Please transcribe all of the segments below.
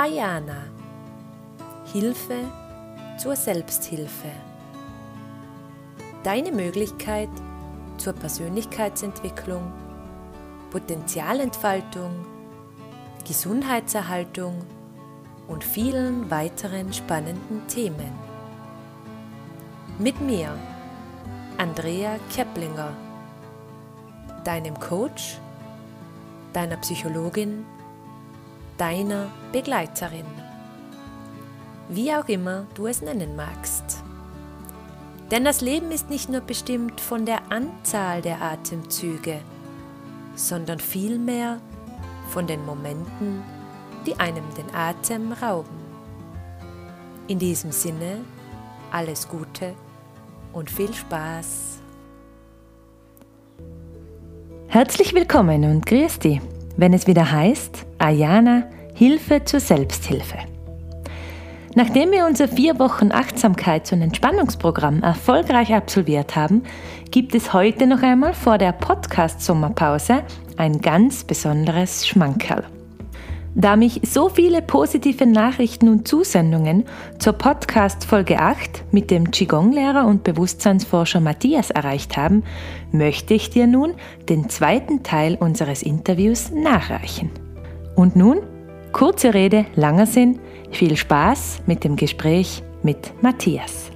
Ayana. Hilfe zur Selbsthilfe. Deine Möglichkeit zur Persönlichkeitsentwicklung, Potenzialentfaltung, Gesundheitserhaltung und vielen weiteren spannenden Themen. Mit mir, Andrea Keplinger, deinem Coach, deiner Psychologin, deiner Begleiterin. Wie auch immer du es nennen magst. Denn das Leben ist nicht nur bestimmt von der Anzahl der Atemzüge, sondern vielmehr von den Momenten, die einem den Atem rauben. In diesem Sinne, alles Gute und viel Spaß. Herzlich willkommen und grüß dich, wenn es wieder heißt Ayana Hilfe zur Selbsthilfe. Nachdem wir unser vier Wochen Achtsamkeits- und Entspannungsprogramm erfolgreich absolviert haben, gibt es heute noch einmal vor der Podcast-Sommerpause ein ganz besonderes Schmankerl. Da mich so viele positive Nachrichten und Zusendungen zur Podcast Folge 8 mit dem Qigong-Lehrer und Bewusstseinsforscher Matthias erreicht haben, möchte ich dir nun den zweiten Teil unseres Interviews nachreichen. Und nun, kurze Rede, langer Sinn, viel Spaß mit dem Gespräch mit Matthias.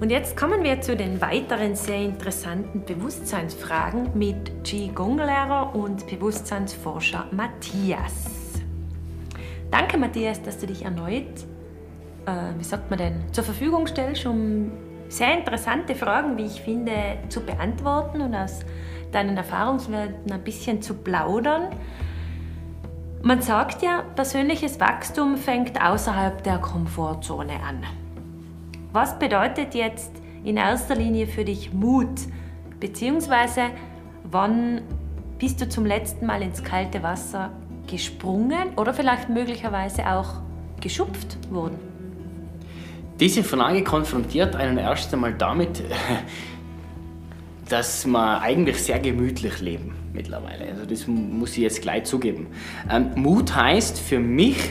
Und jetzt kommen wir zu den weiteren sehr interessanten Bewusstseinsfragen mit Qigong-Lehrer und Bewusstseinsforscher Matthias. Danke, Matthias, dass du dich erneut, äh, wie sagt man denn, zur Verfügung stellst, um sehr interessante Fragen, wie ich finde, zu beantworten und aus deinen Erfahrungswerten ein bisschen zu plaudern. Man sagt ja, persönliches Wachstum fängt außerhalb der Komfortzone an. Was bedeutet jetzt in erster Linie für dich Mut? Beziehungsweise wann bist du zum letzten Mal ins kalte Wasser gesprungen oder vielleicht möglicherweise auch geschupft worden? Diese Frage konfrontiert einen erst einmal damit, dass wir eigentlich sehr gemütlich leben mittlerweile. Also das muss ich jetzt gleich zugeben. Ähm, Mut heißt für mich,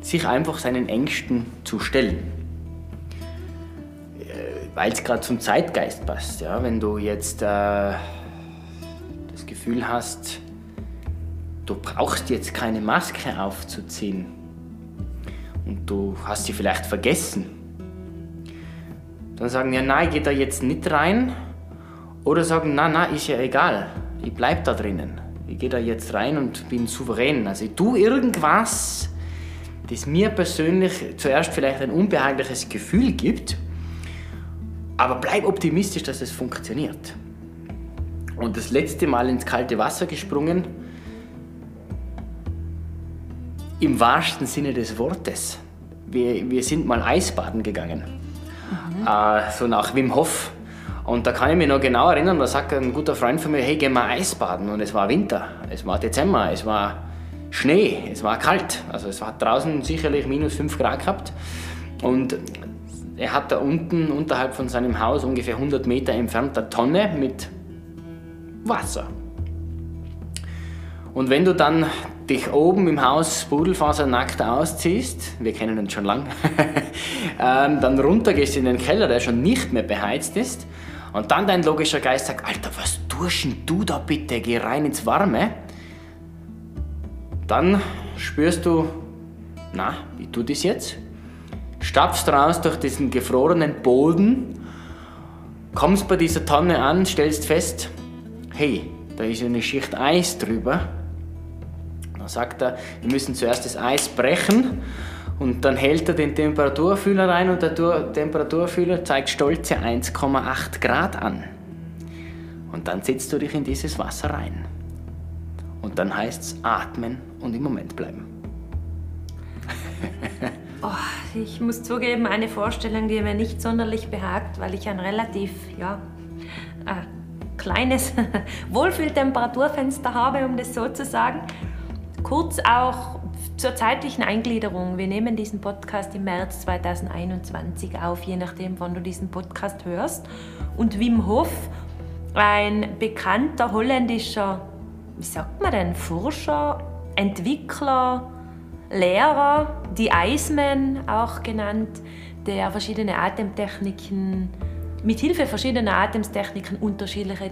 sich einfach seinen Ängsten zu stellen weil es gerade zum Zeitgeist passt. Ja? Wenn du jetzt äh, das Gefühl hast, du brauchst jetzt keine Maske aufzuziehen und du hast sie vielleicht vergessen, dann sagen ja, nein, gehe da jetzt nicht rein. Oder sagen, na, na, ist ja egal, ich bleib da drinnen. Ich gehe da jetzt rein und bin souverän. Also ich tue irgendwas, das mir persönlich zuerst vielleicht ein unbehagliches Gefühl gibt aber bleib optimistisch, dass es funktioniert. Und das letzte Mal ins kalte Wasser gesprungen, im wahrsten Sinne des Wortes. Wir, wir sind mal Eisbaden gegangen, mhm. äh, so nach Wim Hof. Und da kann ich mich noch genau erinnern, da sagt ein guter Freund von mir, hey, geh mal Eisbaden. Und es war Winter, es war Dezember, es war Schnee, es war kalt. Also es hat draußen sicherlich minus 5 Grad gehabt. Und er hat da unten unterhalb von seinem Haus ungefähr 100 Meter entfernt eine Tonne mit Wasser. Und wenn du dann dich oben im Haus pudelfasernackt ausziehst, wir kennen uns schon lang, ähm, dann runtergehst in den Keller, der schon nicht mehr beheizt ist, und dann dein logischer Geist sagt, Alter, was duschen du da bitte, geh rein ins Warme, dann spürst du, na, wie tut es jetzt? stapfst raus durch diesen gefrorenen Boden, kommst bei dieser Tonne an, stellst fest, hey, da ist eine Schicht Eis drüber. Dann sagt er, wir müssen zuerst das Eis brechen und dann hält er den Temperaturfühler rein und der Temperaturfühler zeigt stolze 1,8 Grad an. Und dann setzt du dich in dieses Wasser rein. Und dann heißt es atmen und im Moment bleiben. Oh, ich muss zugeben, eine Vorstellung, die mir nicht sonderlich behagt, weil ich ein relativ, ja, äh, kleines Wohlfühltemperaturfenster habe, um das so zu sagen. Kurz auch zur zeitlichen Eingliederung. Wir nehmen diesen Podcast im März 2021 auf, je nachdem, wann du diesen Podcast hörst. Und Wim Hof, ein bekannter holländischer, wie sagt man denn, Forscher, Entwickler, Lehrer, die Iceman auch genannt, der verschiedene Atemtechniken, mit Hilfe verschiedener Atemtechniken unterschiedliche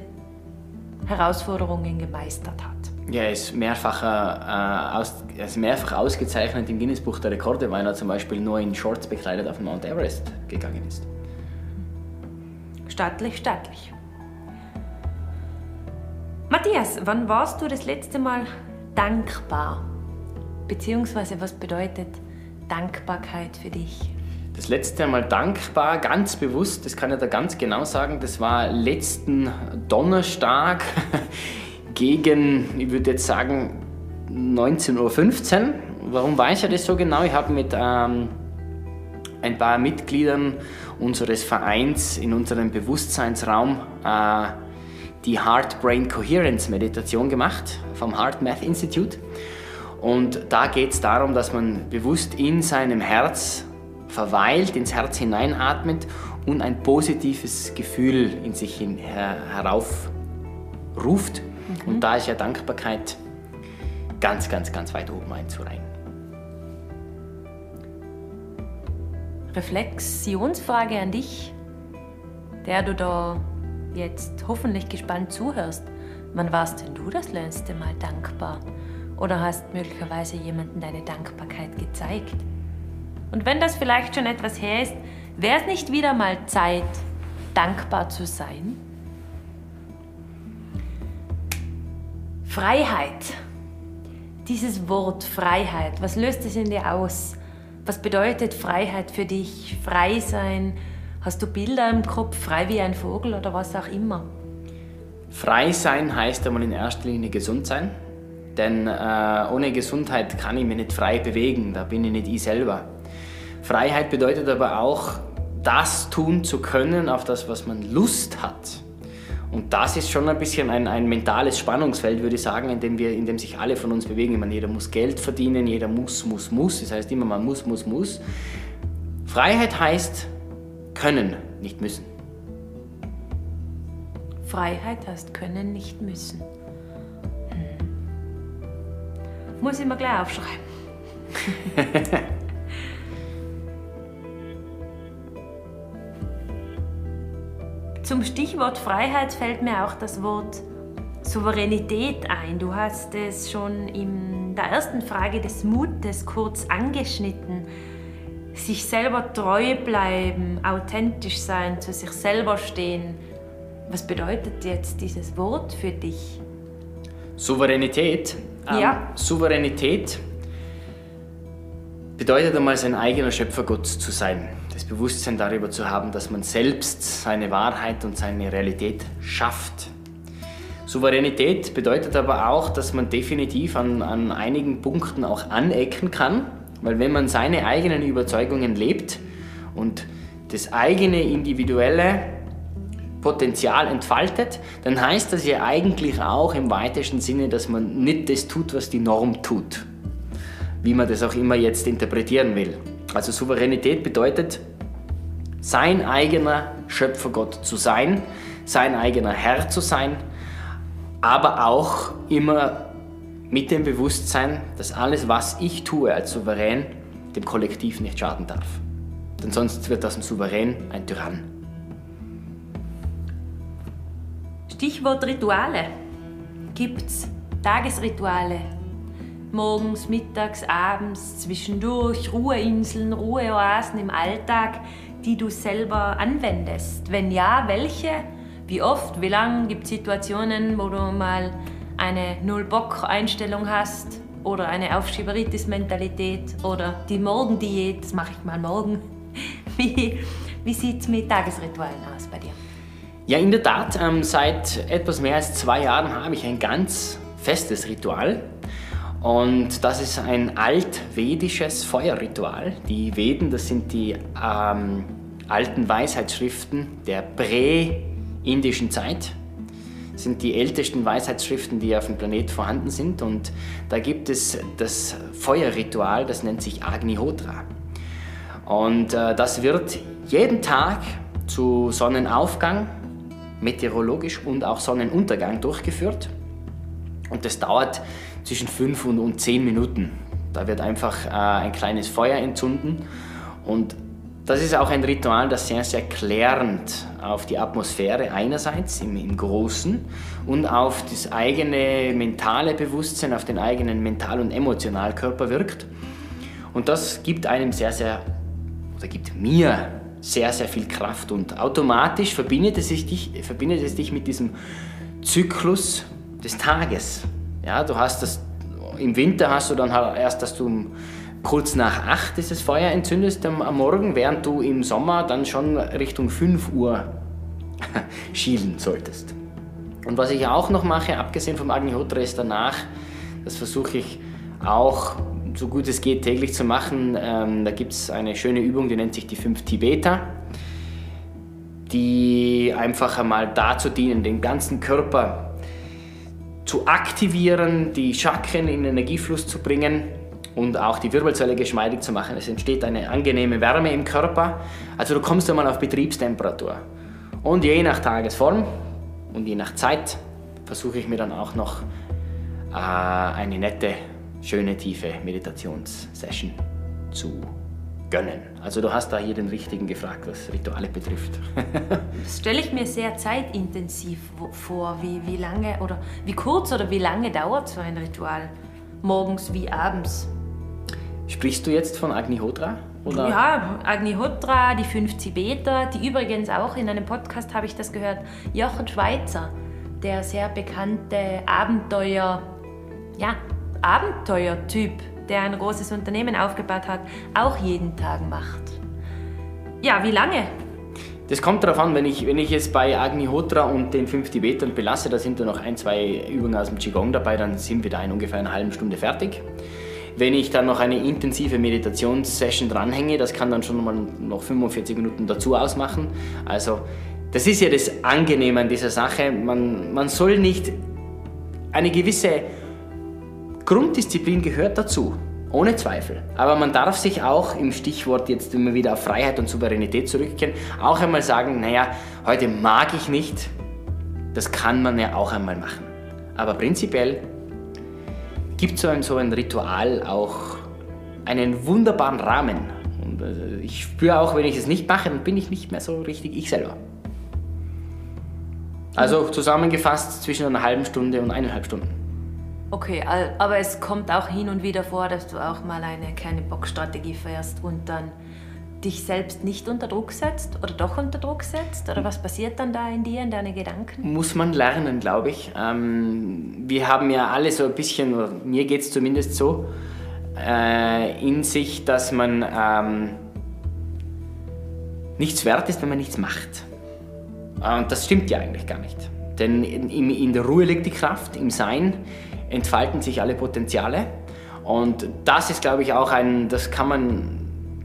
Herausforderungen gemeistert hat. Ja, er ist mehrfach, äh, aus, er ist mehrfach ausgezeichnet im Guinness-Buch der Rekorde, weil er zum Beispiel nur in Shorts bekleidet auf den Mount Everest gegangen ist. Stattlich, stattlich. Matthias, wann warst du das letzte Mal dankbar? Beziehungsweise was bedeutet Dankbarkeit für dich? Das letzte Mal dankbar, ganz bewusst, das kann ich da ganz genau sagen, das war letzten Donnerstag gegen, ich würde jetzt sagen, 19.15 Uhr. Warum weiß ich das so genau? Ich habe mit ähm, ein paar Mitgliedern unseres Vereins in unserem Bewusstseinsraum äh, die Heart Brain Coherence Meditation gemacht vom Heart Math Institute. Und da geht es darum, dass man bewusst in seinem Herz verweilt, ins Herz hineinatmet und ein positives Gefühl in sich hin, her, heraufruft. Mhm. Und da ist ja Dankbarkeit ganz, ganz, ganz weit oben einzureihen. Reflexionsfrage an dich, der du da jetzt hoffentlich gespannt zuhörst. Wann warst denn du das letzte Mal dankbar? Oder hast möglicherweise jemandem deine Dankbarkeit gezeigt? Und wenn das vielleicht schon etwas her ist, wäre es nicht wieder mal Zeit, dankbar zu sein? Freiheit. Dieses Wort Freiheit, was löst es in dir aus? Was bedeutet Freiheit für dich? Frei sein? Hast du Bilder im Kopf, frei wie ein Vogel oder was auch immer? Frei sein heißt einmal in erster Linie gesund sein. Denn äh, ohne Gesundheit kann ich mich nicht frei bewegen, da bin ich nicht ich selber. Freiheit bedeutet aber auch, das tun zu können, auf das, was man Lust hat. Und das ist schon ein bisschen ein, ein mentales Spannungsfeld, würde ich sagen, in dem, wir, in dem sich alle von uns bewegen. Ich meine, jeder muss Geld verdienen, jeder muss, muss, muss. Das heißt immer, man muss, muss, muss. Freiheit heißt können, nicht müssen. Freiheit heißt können, nicht müssen. Muss ich mir gleich aufschreiben. Zum Stichwort Freiheit fällt mir auch das Wort Souveränität ein. Du hast es schon in der ersten Frage des Mutes kurz angeschnitten. Sich selber treu bleiben, authentisch sein, zu sich selber stehen. Was bedeutet jetzt dieses Wort für dich? Souveränität ähm, ja. Souveränität bedeutet einmal, sein eigener Schöpfergott zu sein. Das Bewusstsein darüber zu haben, dass man selbst seine Wahrheit und seine Realität schafft. Souveränität bedeutet aber auch, dass man definitiv an, an einigen Punkten auch anecken kann, weil wenn man seine eigenen Überzeugungen lebt und das eigene individuelle Potenzial entfaltet, dann heißt das ja eigentlich auch im weitesten Sinne, dass man nicht das tut, was die Norm tut. Wie man das auch immer jetzt interpretieren will. Also Souveränität bedeutet, sein eigener Schöpfergott zu sein, sein eigener Herr zu sein, aber auch immer mit dem Bewusstsein, dass alles, was ich tue als Souverän, dem Kollektiv nicht schaden darf. Denn sonst wird das ein Souverän ein Tyrann. Stichwort Rituale. Gibt's Tagesrituale? Morgens, mittags, abends, zwischendurch, Ruheinseln, Ruheoasen im Alltag, die du selber anwendest? Wenn ja, welche? Wie oft? Wie lang? Gibt es Situationen, wo du mal eine Null-Bock-Einstellung hast? Oder eine Aufschieberitis-Mentalität? Oder die Morgendiät, das mache ich mal morgen. Wie, wie sieht es mit Tagesritualen aus bei dir? Ja, in der Tat, ähm, seit etwas mehr als zwei Jahren habe ich ein ganz festes Ritual. Und das ist ein altvedisches Feuerritual. Die Veden, das sind die ähm, alten Weisheitsschriften der prä-indischen Zeit. Das sind die ältesten Weisheitsschriften, die auf dem Planet vorhanden sind. Und da gibt es das Feuerritual, das nennt sich Agnihotra. Und äh, das wird jeden Tag zu Sonnenaufgang meteorologisch und auch Sonnenuntergang durchgeführt. Und das dauert zwischen 5 und, und 10 Minuten. Da wird einfach äh, ein kleines Feuer entzünden und das ist auch ein Ritual, das sehr, sehr klärend auf die Atmosphäre einerseits im, im Großen und auf das eigene mentale Bewusstsein, auf den eigenen Mental- und Emotionalkörper wirkt. Und das gibt einem sehr, sehr, oder gibt mir sehr, sehr viel Kraft und automatisch verbindet es, dich, verbindet es dich mit diesem Zyklus des Tages. Ja, du hast das, im Winter hast du dann erst, dass du kurz nach 8 dieses Feuer entzündest am Morgen, während du im Sommer dann schon Richtung 5 Uhr schielen solltest. Und was ich auch noch mache, abgesehen vom Agnihotra, ist danach, das versuche ich auch so gut es geht täglich zu machen. Ähm, da gibt es eine schöne Übung, die nennt sich die 5 Tibeter, die einfach einmal dazu dienen, den ganzen Körper zu aktivieren, die Chakren in Energiefluss zu bringen und auch die Wirbelsäule geschmeidig zu machen. Es entsteht eine angenehme Wärme im Körper. Also du kommst einmal auf Betriebstemperatur. Und je nach Tagesform und je nach Zeit versuche ich mir dann auch noch äh, eine nette, schöne, tiefe Meditationssession zu gönnen. Also du hast da hier den Richtigen gefragt, was Rituale betrifft. das stelle ich mir sehr zeitintensiv vor. Wie, wie lange oder wie kurz oder wie lange dauert so ein Ritual? Morgens wie abends? Sprichst du jetzt von Agnihotra? Oder? Ja, Agnihotra, die fünf Tibeter, die übrigens auch in einem Podcast habe ich das gehört, Jochen Schweizer, der sehr bekannte Abenteuer, ja, Abenteuertyp, der ein großes Unternehmen aufgebaut hat, auch jeden Tag macht. Ja, wie lange? Das kommt darauf an, wenn ich, wenn ich es bei Agnihotra und den fünf Tibetern belasse, da sind da noch ein, zwei Übungen aus dem Qigong dabei, dann sind wir da in ungefähr einer halben Stunde fertig. Wenn ich dann noch eine intensive Meditationssession dranhänge, das kann dann schon mal noch 45 Minuten dazu ausmachen. Also das ist ja das Angenehme an dieser Sache. Man, man soll nicht eine gewisse Grunddisziplin gehört dazu, ohne Zweifel. Aber man darf sich auch im Stichwort jetzt immer wieder auf Freiheit und Souveränität zurückkehren, auch einmal sagen, naja, heute mag ich nicht. Das kann man ja auch einmal machen. Aber prinzipiell gibt so ein, so ein Ritual auch einen wunderbaren Rahmen. Und äh, ich spüre auch, wenn ich es nicht mache, dann bin ich nicht mehr so richtig ich selber. Also zusammengefasst zwischen einer halben Stunde und eineinhalb Stunden. Okay, aber es kommt auch hin und wieder vor, dass du auch mal eine kleine Boxstrategie fährst und dann dich selbst nicht unter Druck setzt oder doch unter Druck setzt? Oder was passiert dann da in dir, in deinen Gedanken? Muss man lernen, glaube ich. Ähm, wir haben ja alle so ein bisschen, mir geht es zumindest so, äh, in sich, dass man ähm, nichts wert ist, wenn man nichts macht. Und das stimmt ja eigentlich gar nicht. Denn in, in der Ruhe liegt die Kraft, im Sein entfalten sich alle Potenziale. Und das ist, glaube ich, auch ein, das kann man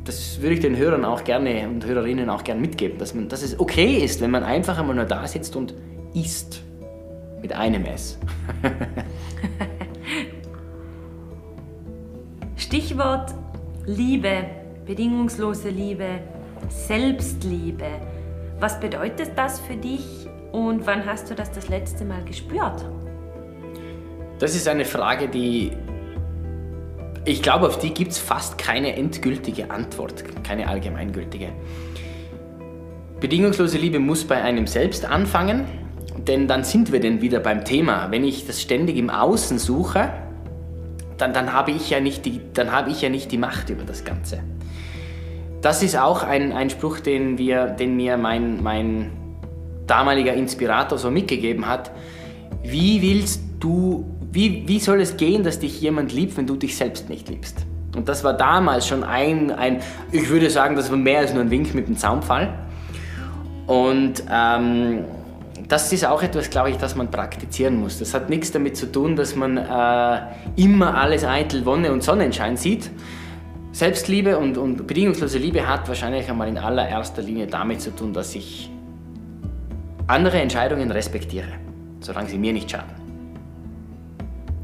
das würde ich den Hörern auch gerne und Hörerinnen auch gerne mitgeben, dass, man, dass es okay ist, wenn man einfach einmal nur da sitzt und isst. Mit einem S. Stichwort Liebe, bedingungslose Liebe, Selbstliebe. Was bedeutet das für dich und wann hast du das das letzte Mal gespürt? Das ist eine Frage, die ich glaube, auf die gibt es fast keine endgültige Antwort, keine allgemeingültige. Bedingungslose Liebe muss bei einem selbst anfangen, denn dann sind wir denn wieder beim Thema. Wenn ich das ständig im Außen suche, dann, dann habe ich, ja nicht die, dann habe ich ja nicht die Macht über das Ganze. Das ist auch ein, ein Spruch, den, wir, den mir mein, mein damaliger Inspirator so mitgegeben hat. Wie willst du wie, wie soll es gehen, dass dich jemand liebt, wenn du dich selbst nicht liebst? Und das war damals schon ein, ein ich würde sagen, das war mehr als nur ein Wink mit dem Zaunfall. Und ähm, das ist auch etwas, glaube ich, das man praktizieren muss. Das hat nichts damit zu tun, dass man äh, immer alles eitel Wonne und Sonnenschein sieht. Selbstliebe und, und bedingungslose Liebe hat wahrscheinlich einmal in allererster Linie damit zu tun, dass ich andere Entscheidungen respektiere, solange sie mir nicht schaden.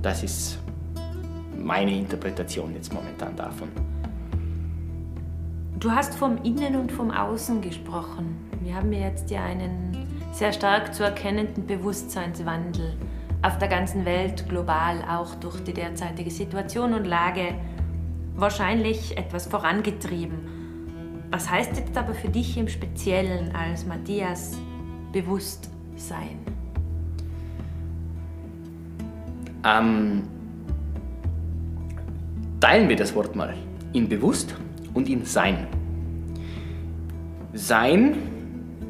Das ist meine Interpretation jetzt momentan davon. Du hast vom Innen und vom Außen gesprochen. Wir haben jetzt ja einen sehr stark zu erkennenden Bewusstseinswandel. auf der ganzen Welt, global, auch durch die derzeitige Situation und Lage, wahrscheinlich etwas vorangetrieben. Was heißt jetzt aber für dich im Speziellen als Matthias Bewusstsein? Ähm, teilen wir das Wort mal in bewusst und in sein. Sein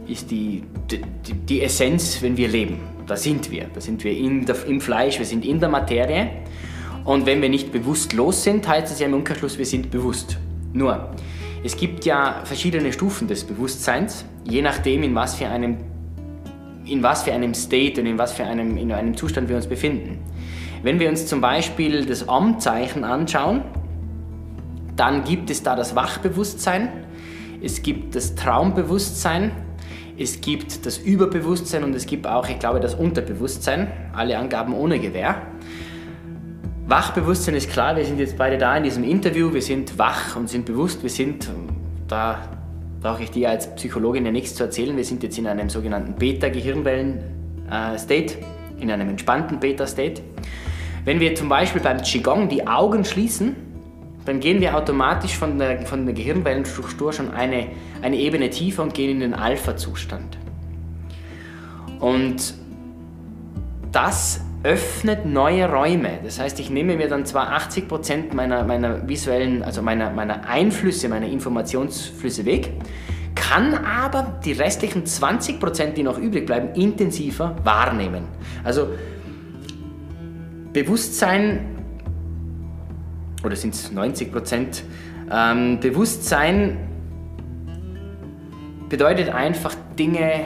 ist die, die, die Essenz, wenn wir leben. Da sind wir. Da sind wir in der, im Fleisch, wir sind in der Materie. Und wenn wir nicht bewusstlos sind, heißt es ja im Umkehrschluss, wir sind bewusst. Nur, es gibt ja verschiedene Stufen des Bewusstseins, je nachdem, in was für einem, in was für einem State und in was für einem, in einem Zustand wir uns befinden. Wenn wir uns zum Beispiel das Om-Zeichen anschauen, dann gibt es da das Wachbewusstsein, es gibt das Traumbewusstsein, es gibt das Überbewusstsein und es gibt auch, ich glaube, das Unterbewusstsein. Alle Angaben ohne Gewähr. Wachbewusstsein ist klar, wir sind jetzt beide da in diesem Interview, wir sind wach und sind bewusst, wir sind, da brauche ich dir als Psychologin ja nichts zu erzählen, wir sind jetzt in einem sogenannten Beta-Gehirnwellen-State, in einem entspannten Beta-State. Wenn wir zum Beispiel beim Qigong die Augen schließen, dann gehen wir automatisch von der, von der Gehirnwellenstruktur schon eine, eine Ebene tiefer und gehen in den Alpha-Zustand. Und das öffnet neue Räume. Das heißt, ich nehme mir dann zwar 80% meiner, meiner visuellen, also meiner, meiner Einflüsse, meiner Informationsflüsse weg, kann aber die restlichen 20%, die noch übrig bleiben, intensiver wahrnehmen. Also Bewusstsein oder sind es 90 Prozent, ähm, Bewusstsein bedeutet einfach Dinge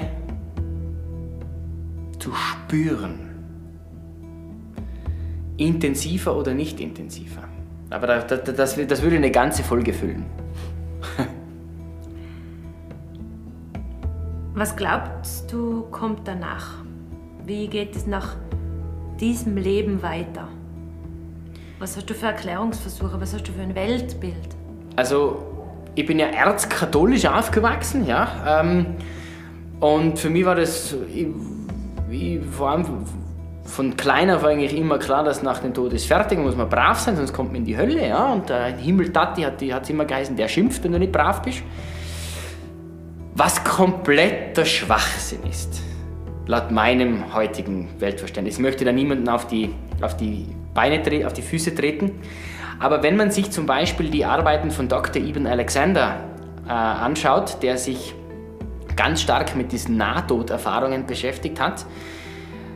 zu spüren. Intensiver oder nicht intensiver. Aber das, das, das würde eine ganze Folge füllen. Was glaubst du, kommt danach? Wie geht es nach diesem Leben weiter? Was hast du für Erklärungsversuche? Was hast du für ein Weltbild? Also, ich bin ja erzkatholisch aufgewachsen, ja. Ähm, und für mich war das, ich, ich, vor allem von klein auf eigentlich immer klar, dass nach dem Tod ist fertig, muss man brav sein, sonst kommt man in die Hölle, ja. Und der Himmeltati hat es immer geheißen, der schimpft, wenn du nicht brav bist. Was kompletter Schwachsinn ist, laut meinem heutigen Weltverständnis. Ich möchte da niemanden auf die, auf die Beine, auf die Füße treten. Aber wenn man sich zum Beispiel die Arbeiten von Dr. Ibn Alexander äh, anschaut, der sich ganz stark mit diesen Nahtoderfahrungen beschäftigt hat,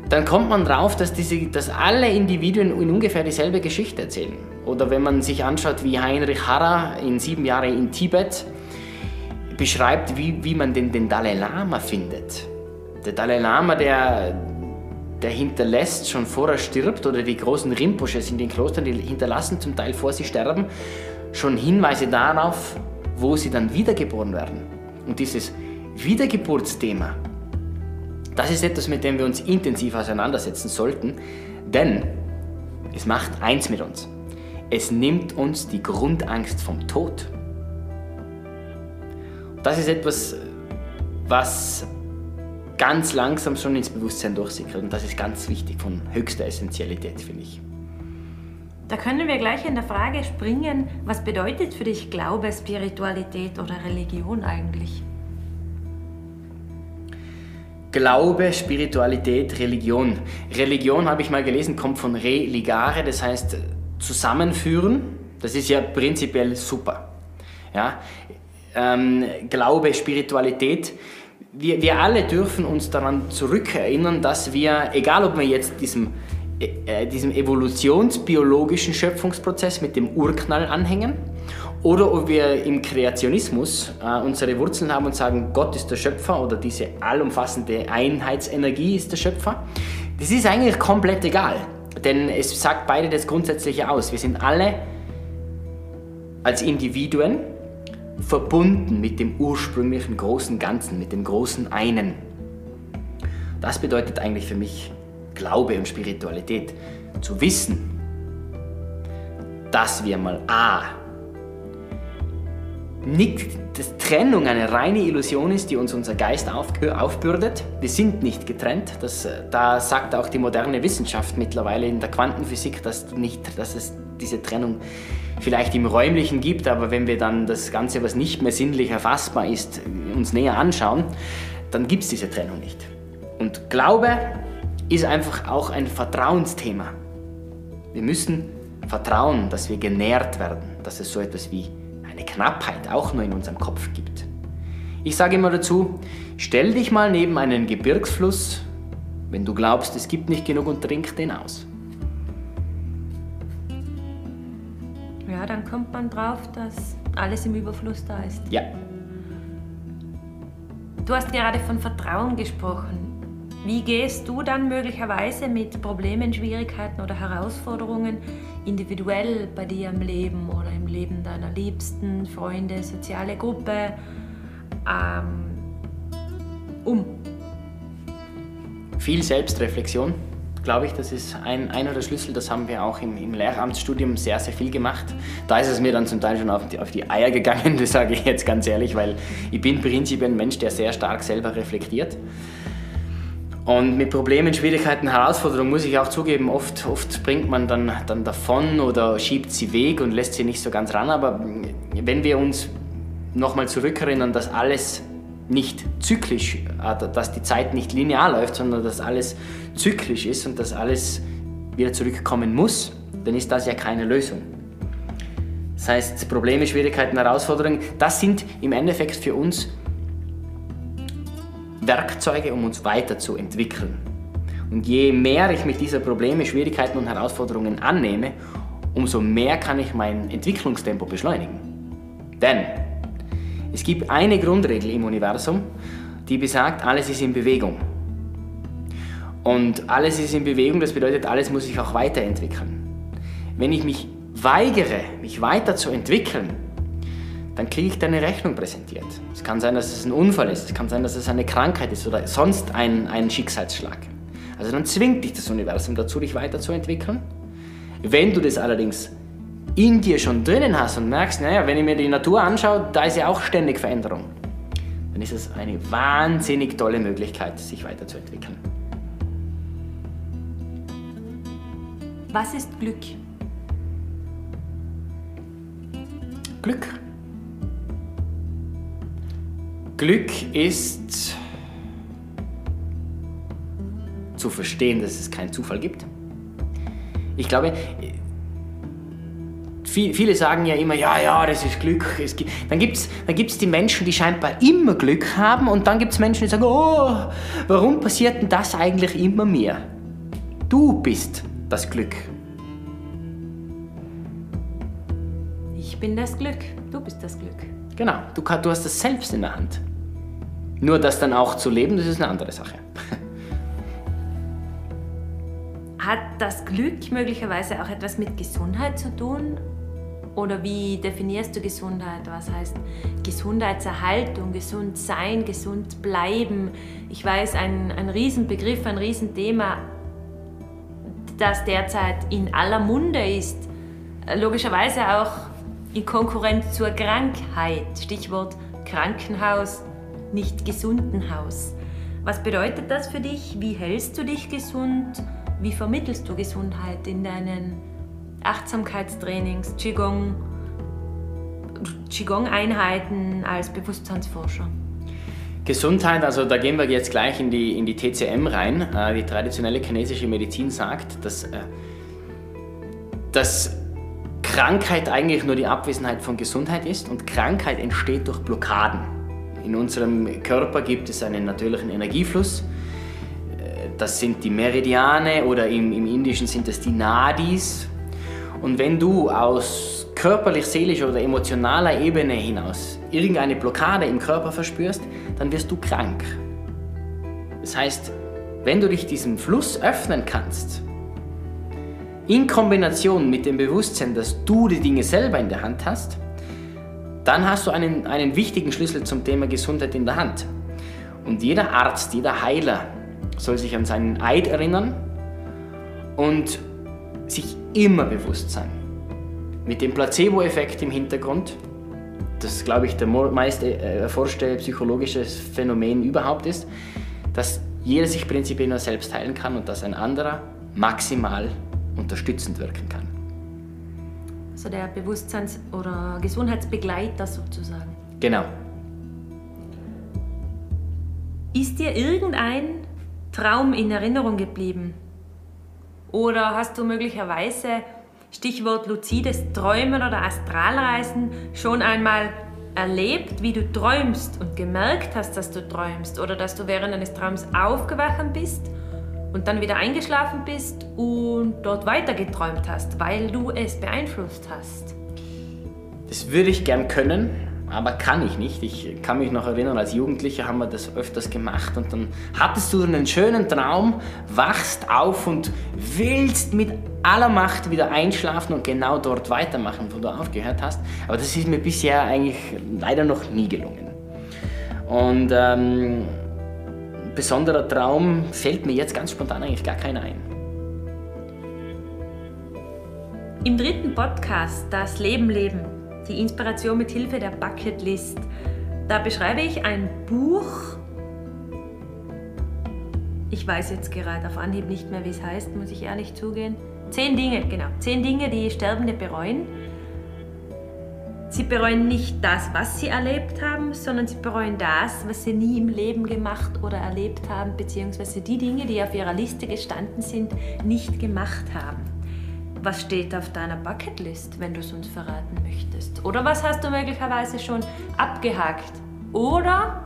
dann kommt man drauf, dass, diese, dass alle Individuen in ungefähr dieselbe Geschichte erzählen. Oder wenn man sich anschaut, wie Heinrich Harrer in sieben Jahren in Tibet beschreibt, wie, wie man den, den Dalai Lama findet. Der Dalai Lama, der, der hinterlässt schon vor er stirbt, oder die großen Rinpoches in den Klostern, die hinterlassen zum Teil vor sie sterben, schon Hinweise darauf, wo sie dann wiedergeboren werden. Und dieses Wiedergeburtsthema, das ist etwas, mit dem wir uns intensiv auseinandersetzen sollten, denn es macht eins mit uns. Es nimmt uns die Grundangst vom Tod. Das ist etwas, was ganz langsam schon ins Bewusstsein durchsickert. Und das ist ganz wichtig, von höchster Essentialität, finde ich. Da können wir gleich in der Frage springen, was bedeutet für dich Glaube, Spiritualität oder Religion eigentlich? Glaube, Spiritualität, Religion. Religion, habe ich mal gelesen, kommt von religare, das heißt zusammenführen. Das ist ja prinzipiell super. Ja? Ähm, Glaube, Spiritualität wir, wir alle dürfen uns daran zurückerinnern, dass wir, egal ob wir jetzt diesem, äh, diesem evolutionsbiologischen Schöpfungsprozess mit dem Urknall anhängen oder ob wir im Kreationismus äh, unsere Wurzeln haben und sagen, Gott ist der Schöpfer oder diese allumfassende Einheitsenergie ist der Schöpfer, das ist eigentlich komplett egal. Denn es sagt beide das Grundsätzliche aus. Wir sind alle als Individuen verbunden mit dem ursprünglichen großen Ganzen, mit dem großen Einen. Das bedeutet eigentlich für mich Glaube und Spiritualität. Zu wissen, dass wir mal A nicht, dass Trennung eine reine Illusion ist, die uns unser Geist auf, aufbürdet. Wir sind nicht getrennt. Das, äh, da sagt auch die moderne Wissenschaft mittlerweile in der Quantenphysik, dass, nicht, dass es diese Trennung vielleicht im Räumlichen gibt, aber wenn wir dann das Ganze, was nicht mehr sinnlich erfassbar ist, uns näher anschauen, dann gibt es diese Trennung nicht. Und Glaube ist einfach auch ein Vertrauensthema. Wir müssen vertrauen, dass wir genährt werden, dass es so etwas wie eine Knappheit auch nur in unserem Kopf gibt. Ich sage immer dazu, stell dich mal neben einen Gebirgsfluss, wenn du glaubst, es gibt nicht genug und trink den aus. Ja, dann kommt man drauf, dass alles im Überfluss da ist. Ja. Du hast gerade von Vertrauen gesprochen. Wie gehst du dann möglicherweise mit Problemen, Schwierigkeiten oder Herausforderungen individuell bei dir im Leben oder im Leben deiner Liebsten, Freunde, soziale Gruppe ähm, um? Viel Selbstreflexion, glaube ich, das ist ein, einer der Schlüssel. Das haben wir auch im, im, Lehramtsstudium sehr, sehr viel gemacht. Da ist es mir dann zum Teil schon auf die, auf die Eier gegangen, das sage ich jetzt ganz ehrlich, weil ich bin prinzipiell ein Mensch, der sehr stark selber reflektiert. Und mit Problemen, Schwierigkeiten, Herausforderungen muss ich auch zugeben, oft, oft bringt man dann, dann davon oder schiebt sie weg und lässt sie nicht so ganz ran. Aber wenn wir uns nochmal zurückerinnern, dass alles nicht zyklisch, äh, dass die Zeit nicht linear läuft, sondern dass alles zyklisch ist und dass alles wieder zurückkommen muss, dann ist das ja keine Lösung. Das heißt, Probleme, Schwierigkeiten, Herausforderungen, das sind im Endeffekt für uns Werkzeuge, um uns weiterzuentwickeln. Und je mehr ich mich dieser Probleme, Schwierigkeiten und Herausforderungen annehme, umso mehr kann ich mein Entwicklungstempo beschleunigen. Denn es gibt eine Grundregel im Universum, die besagt, alles ist in Bewegung. Und alles ist in Bewegung, das bedeutet, alles muss sich auch weiterentwickeln. Wenn ich mich weigere, mich weiterzuentwickeln, dann kriege ich deine Rechnung präsentiert. Es kann sein, dass es ein Unfall ist, es kann sein, dass es eine Krankheit ist oder sonst ein, ein Schicksalsschlag. Also dann zwingt dich das Universum dazu, dich weiterzuentwickeln. Wenn du das allerdings in dir schon drinnen hast und merkst, naja, wenn ich mir die Natur anschaue, da ist ja auch ständig Veränderung, dann ist es eine wahnsinnig tolle Möglichkeit, sich weiterzuentwickeln. Was ist Glück? Glück Glück ist zu verstehen, dass es keinen Zufall gibt. Ich glaube, viele sagen ja immer, ja, ja, das ist Glück. Gibt, dann gibt es dann gibt's die Menschen, die scheinbar immer Glück haben und dann gibt es Menschen, die sagen, oh, warum passiert denn das eigentlich immer mehr? Du bist das Glück. Ich bin das Glück, du bist das Glück. Genau, du, du hast das selbst in der Hand. Nur das dann auch zu leben, das ist eine andere Sache. Hat das Glück möglicherweise auch etwas mit Gesundheit zu tun? Oder wie definierst du Gesundheit? Was heißt Gesundheitserhaltung, gesund sein, gesund bleiben? Ich weiß, ein, ein Riesenbegriff, ein Riesenthema, das derzeit in aller Munde ist. Logischerweise auch in Konkurrenz zur Krankheit. Stichwort Krankenhaus, nicht gesunden Haus. Was bedeutet das für dich? Wie hältst du dich gesund? Wie vermittelst du Gesundheit in deinen Achtsamkeitstrainings, Qigong, Qigong-Einheiten als Bewusstseinsforscher? Gesundheit, also da gehen wir jetzt gleich in die, in die TCM rein. Äh, die traditionelle chinesische Medizin sagt, dass, äh, dass Krankheit eigentlich nur die Abwesenheit von Gesundheit ist und Krankheit entsteht durch Blockaden. In unserem Körper gibt es einen natürlichen Energiefluss. Äh, das sind die Meridiane oder im, im Indischen sind das die Nadis. Und wenn du aus körperlich, seelischer oder emotionaler Ebene hinaus irgendeine Blockade im Körper verspürst, dann wirst du krank. Das heißt, wenn du dich diesem Fluss öffnen kannst, in Kombination mit dem Bewusstsein, dass du die Dinge selber in der Hand hast, dann hast du einen, einen wichtigen Schlüssel zum Thema Gesundheit in der Hand. Und jeder Arzt, jeder Heiler soll sich an seinen Eid erinnern und sich immer bewusst sein. Mit dem Placebo-Effekt im Hintergrund, das glaube ich der meist äh, erforschte psychologische Phänomen überhaupt ist, dass jeder sich prinzipiell nur selbst heilen kann und dass ein anderer maximal unterstützend wirken kann. Also der Bewusstseins- oder Gesundheitsbegleiter sozusagen. Genau. Ist dir irgendein Traum in Erinnerung geblieben? Oder hast du möglicherweise, Stichwort luzides Träumen oder Astralreisen, schon einmal erlebt, wie du träumst und gemerkt hast, dass du träumst oder dass du während eines Traums aufgewacht bist und dann wieder eingeschlafen bist und dort weiter geträumt hast, weil du es beeinflusst hast? Das würde ich gern können, aber kann ich nicht. Ich kann mich noch erinnern, als Jugendlicher haben wir das öfters gemacht und dann hattest du einen schönen Traum, wachst auf und willst mit aller Macht wieder einschlafen und genau dort weitermachen, wo du aufgehört hast. Aber das ist mir bisher eigentlich leider noch nie gelungen. Und ähm, besonderer Traum fällt mir jetzt ganz spontan eigentlich gar keiner ein. Im dritten Podcast Das Leben leben die Inspiration mit Hilfe der Bucketlist. Da beschreibe ich ein Buch. Ich weiß jetzt gerade auf Anhieb nicht mehr, wie es heißt, muss ich ehrlich zugehen. Zehn Dinge, genau. Zehn Dinge, die Sterbende bereuen. Sie bereuen nicht das, was sie erlebt haben, sondern sie bereuen das, was sie nie im Leben gemacht oder erlebt haben, beziehungsweise die Dinge, die auf ihrer Liste gestanden sind, nicht gemacht haben. Was steht auf deiner Bucketlist, wenn du es uns verraten möchtest? Oder was hast du möglicherweise schon abgehakt? Oder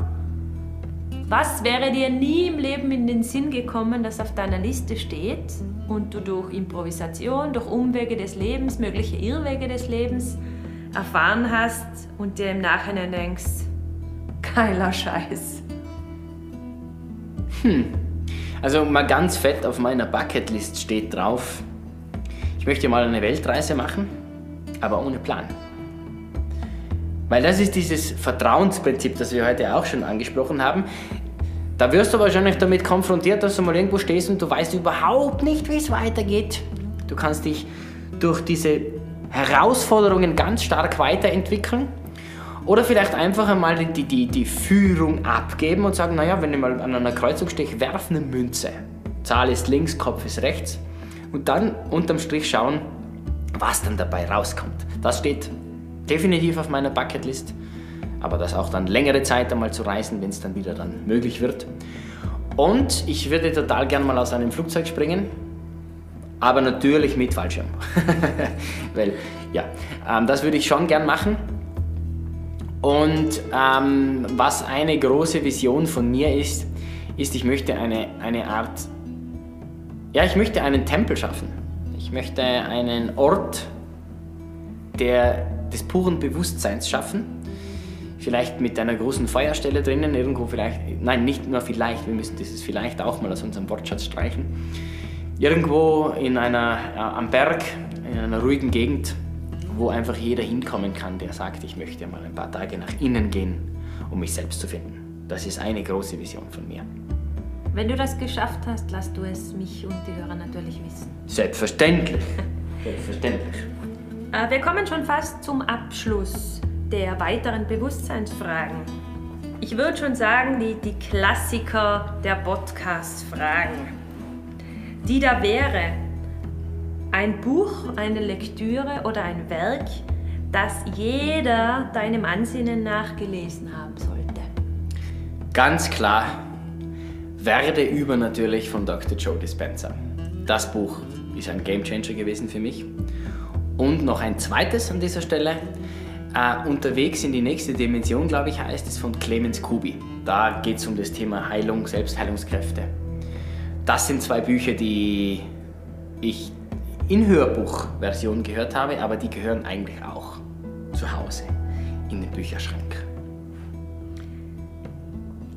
was wäre dir nie im Leben in den Sinn gekommen, das auf deiner Liste steht und du durch Improvisation, durch Umwege des Lebens, mögliche Irrwege des Lebens erfahren hast und dir im Nachhinein denkst, geiler Scheiß. Hm. Also mal ganz fett auf meiner Bucketlist steht drauf, ich möchte mal eine Weltreise machen, aber ohne Plan. Weil das ist dieses Vertrauensprinzip, das wir heute auch schon angesprochen haben. Da wirst du wahrscheinlich damit konfrontiert, dass du mal irgendwo stehst und du weißt überhaupt nicht, wie es weitergeht. Du kannst dich durch diese Herausforderungen ganz stark weiterentwickeln. Oder vielleicht einfach einmal die, die, die Führung abgeben und sagen, naja, wenn ich mal an einer Kreuzung stehe, werf eine Münze. Zahl ist links, Kopf ist rechts und dann unterm Strich schauen, was dann dabei rauskommt. Das steht definitiv auf meiner Bucketlist, aber das auch dann längere Zeit einmal zu reisen, wenn es dann wieder dann möglich wird. Und ich würde total gern mal aus einem Flugzeug springen, aber natürlich mit Fallschirm. Weil, ja, ähm, das würde ich schon gern machen. Und ähm, was eine große Vision von mir ist, ist, ich möchte eine, eine Art ja, ich möchte einen Tempel schaffen. Ich möchte einen Ort der, des puren Bewusstseins schaffen. Vielleicht mit einer großen Feuerstelle drinnen, irgendwo vielleicht, nein, nicht nur vielleicht, wir müssen dieses vielleicht auch mal aus unserem Wortschatz streichen. Irgendwo in einer, ja, am Berg, in einer ruhigen Gegend, wo einfach jeder hinkommen kann, der sagt, ich möchte mal ein paar Tage nach innen gehen, um mich selbst zu finden. Das ist eine große Vision von mir. Wenn du das geschafft hast, lass du es mich und die Hörer natürlich wissen. Selbstverständlich. Selbstverständlich. Äh, wir kommen schon fast zum Abschluss der weiteren Bewusstseinsfragen. Ich würde schon sagen, die, die Klassiker der Podcast-Fragen. Die da wäre ein Buch, eine Lektüre oder ein Werk, das jeder deinem Ansinnen nach gelesen haben sollte. Ganz klar werde übernatürlich von Dr. Joe Dispenza. Das Buch ist ein Gamechanger gewesen für mich. Und noch ein zweites an dieser Stelle. Uh, unterwegs in die nächste Dimension, glaube ich, heißt es von Clemens Kubi. Da geht es um das Thema Heilung, Selbstheilungskräfte. Das sind zwei Bücher, die ich in Hörbuchversion gehört habe, aber die gehören eigentlich auch zu Hause in den Bücherschrank.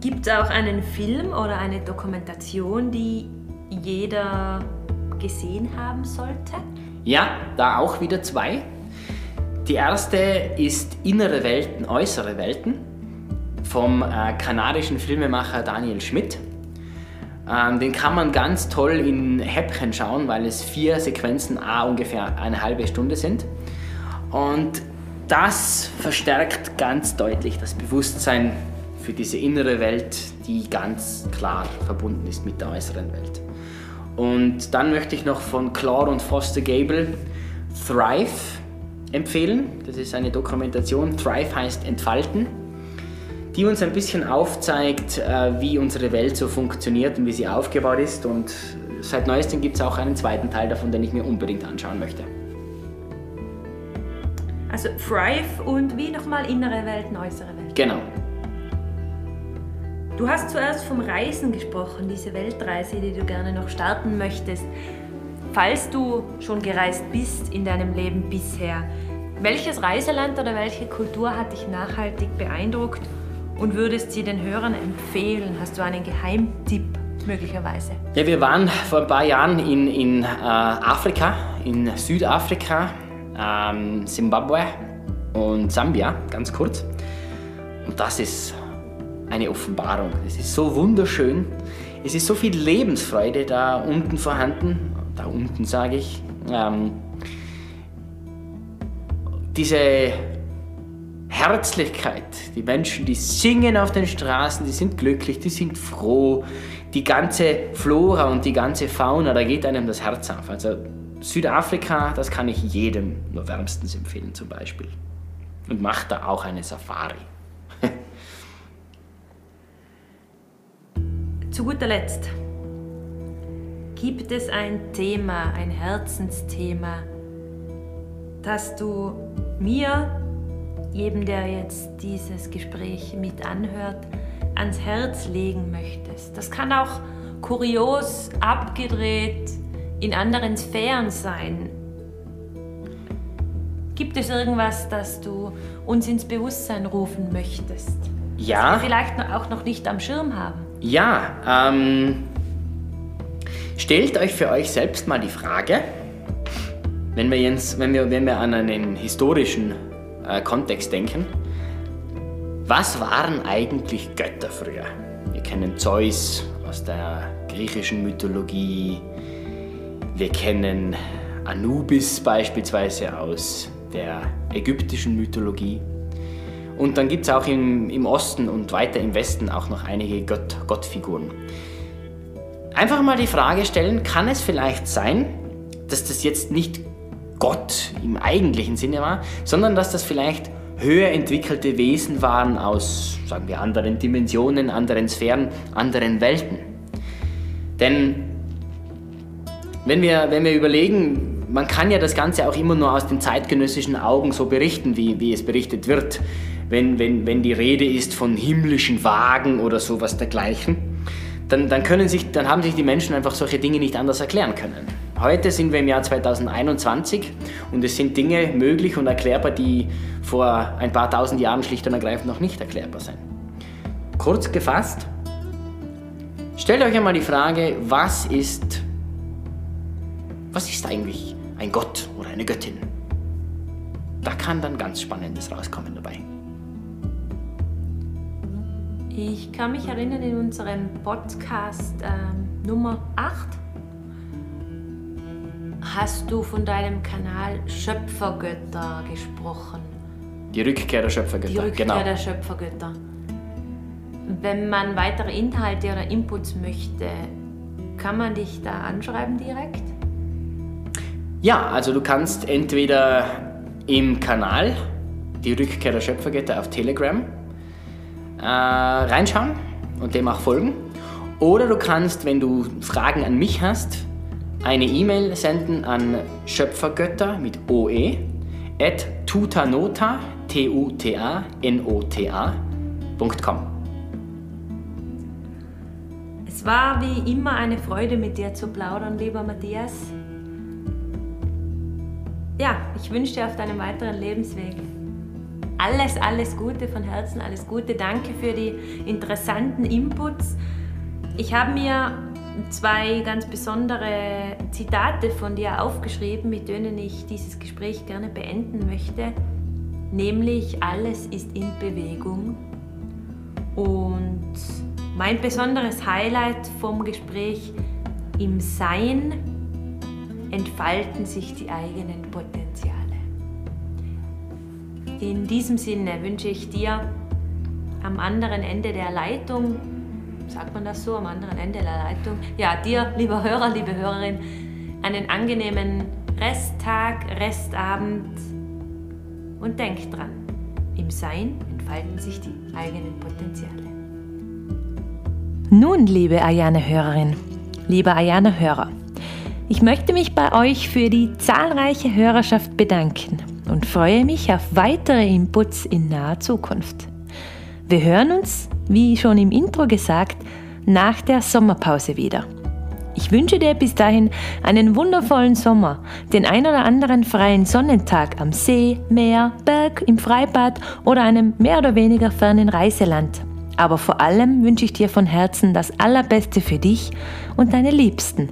Gibt es auch einen Film oder eine Dokumentation, die jeder gesehen haben sollte? Ja, da auch wieder zwei. Die erste ist Innere Welten, äußere Welten vom äh, kanadischen Filmemacher Daniel Schmidt. Ähm, den kann man ganz toll in Häppchen schauen, weil es vier Sequenzen a ungefähr eine halbe Stunde sind. Und das verstärkt ganz deutlich das Bewusstsein für diese innere Welt, die ganz klar verbunden ist mit der äußeren Welt. Und dann möchte ich noch von Claude und Foster Gable Thrive empfehlen. Das ist eine Dokumentation. Thrive heißt entfalten, die uns ein bisschen aufzeigt, äh, wie unsere Welt so funktioniert und wie sie aufgebaut ist. Und seit neuestem gibt es auch einen zweiten Teil davon, den ich mir unbedingt anschauen möchte. Also Thrive und wie nochmal innere Welt, äußere Welt. Genau. Du hast zuerst vom Reisen gesprochen, diese Weltreise, die du gerne noch starten möchtest. Falls du schon gereist bist in deinem Leben bisher, welches Reiseland oder welche Kultur hat dich nachhaltig beeindruckt und würdest sie den Hörern empfehlen? Hast du einen Geheimtipp möglicherweise? Ja, wir waren vor ein paar Jahren in, in äh, Afrika, in Südafrika ähm, Zimbabwe und Sambia, ganz kurz. Und das ist eine Offenbarung. Es ist so wunderschön. Es ist so viel Lebensfreude da unten vorhanden. Da unten sage ich. Ähm, diese Herzlichkeit, die Menschen, die singen auf den Straßen, die sind glücklich, die sind froh. Die ganze Flora und die ganze Fauna, da geht einem das Herz auf. Also Südafrika, das kann ich jedem nur wärmstens empfehlen zum Beispiel. Und macht da auch eine Safari. Zu guter Letzt, gibt es ein Thema, ein Herzensthema, das du mir, jedem, der jetzt dieses Gespräch mit anhört, ans Herz legen möchtest? Das kann auch kurios, abgedreht, in anderen Sphären sein. Gibt es irgendwas, das du uns ins Bewusstsein rufen möchtest? Ja. Das wir vielleicht auch noch nicht am Schirm haben. Ja, ähm, stellt euch für euch selbst mal die Frage, wenn wir, jetzt, wenn wir, wenn wir an einen historischen äh, Kontext denken, was waren eigentlich Götter früher? Wir kennen Zeus aus der griechischen Mythologie, wir kennen Anubis beispielsweise aus der ägyptischen Mythologie. Und dann gibt es auch im, im Osten und weiter im Westen auch noch einige Gott, Gottfiguren. Einfach mal die Frage stellen, kann es vielleicht sein, dass das jetzt nicht Gott im eigentlichen Sinne war, sondern dass das vielleicht höher entwickelte Wesen waren aus, sagen wir, anderen Dimensionen, anderen Sphären, anderen Welten. Denn wenn wir, wenn wir überlegen, man kann ja das Ganze auch immer nur aus den zeitgenössischen Augen so berichten, wie, wie es berichtet wird. Wenn, wenn, wenn die Rede ist von himmlischen Wagen oder sowas dergleichen, dann, dann, können sich, dann haben sich die Menschen einfach solche Dinge nicht anders erklären können. Heute sind wir im Jahr 2021 und es sind Dinge möglich und erklärbar, die vor ein paar tausend Jahren schlicht und ergreifend noch nicht erklärbar sind. Kurz gefasst, stellt euch einmal die Frage, was ist was ist eigentlich ein Gott oder eine Göttin? Da kann dann ganz Spannendes rauskommen dabei. Ich kann mich erinnern, in unserem Podcast ähm, Nummer 8 hast du von deinem Kanal Schöpfergötter gesprochen. Die Rückkehr der Schöpfergötter, Die Rückkehr genau. der Schöpfergötter. Wenn man weitere Inhalte oder Inputs möchte, kann man dich da anschreiben direkt? Ja, also du kannst entweder im Kanal die Rückkehr der Schöpfergötter auf Telegram äh, reinschauen und dem auch folgen. Oder du kannst, wenn du Fragen an mich hast, eine E-Mail senden an Schöpfergötter mit OE at tutanota, t u t a n o t a.com. Es war wie immer eine Freude mit dir zu plaudern, lieber Matthias ja, ich wünsche dir auf deinem weiteren Lebensweg alles, alles Gute von Herzen, alles Gute. Danke für die interessanten Inputs. Ich habe mir zwei ganz besondere Zitate von dir aufgeschrieben, mit denen ich dieses Gespräch gerne beenden möchte. Nämlich, alles ist in Bewegung. Und mein besonderes Highlight vom Gespräch im Sein entfalten sich die eigenen Potenziale. In diesem Sinne wünsche ich dir am anderen Ende der Leitung, sagt man das so, am anderen Ende der Leitung, ja, dir, lieber Hörer, liebe Hörerin, einen angenehmen Resttag, Restabend und denk dran, im Sein entfalten sich die eigenen Potenziale. Nun, liebe Ayane-Hörerin, lieber Ayane-Hörer, ich möchte mich bei euch für die zahlreiche Hörerschaft bedanken und freue mich auf weitere Inputs in naher Zukunft. Wir hören uns, wie schon im Intro gesagt, nach der Sommerpause wieder. Ich wünsche dir bis dahin einen wundervollen Sommer, den ein oder anderen freien Sonnentag am See, Meer, Berg, im Freibad oder einem mehr oder weniger fernen Reiseland. Aber vor allem wünsche ich dir von Herzen das Allerbeste für dich und deine Liebsten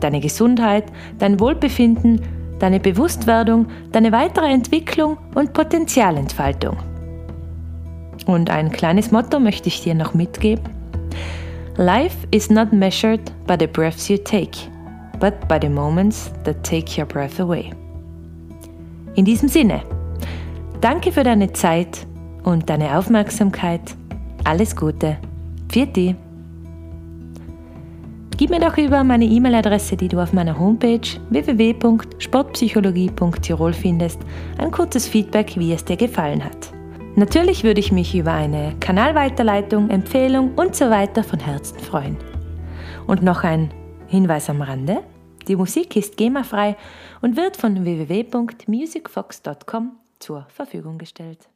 deine Gesundheit, dein Wohlbefinden, deine Bewusstwerdung, deine weitere Entwicklung und Potenzialentfaltung. Und ein kleines Motto möchte ich dir noch mitgeben. Life is not measured by the breaths you take, but by the moments that take your breath away. In diesem Sinne, danke für deine Zeit und deine Aufmerksamkeit. Alles Gute. Vierte. Gib mir doch über meine E-Mail-Adresse, die du auf meiner Homepage www.sportpsychologie.tirol findest, ein kurzes Feedback, wie es dir gefallen hat. Natürlich würde ich mich über eine Kanalweiterleitung, Empfehlung und so weiter von Herzen freuen. Und noch ein Hinweis am Rande. Die Musik ist GEMA-frei und wird von www.musicfox.com zur Verfügung gestellt.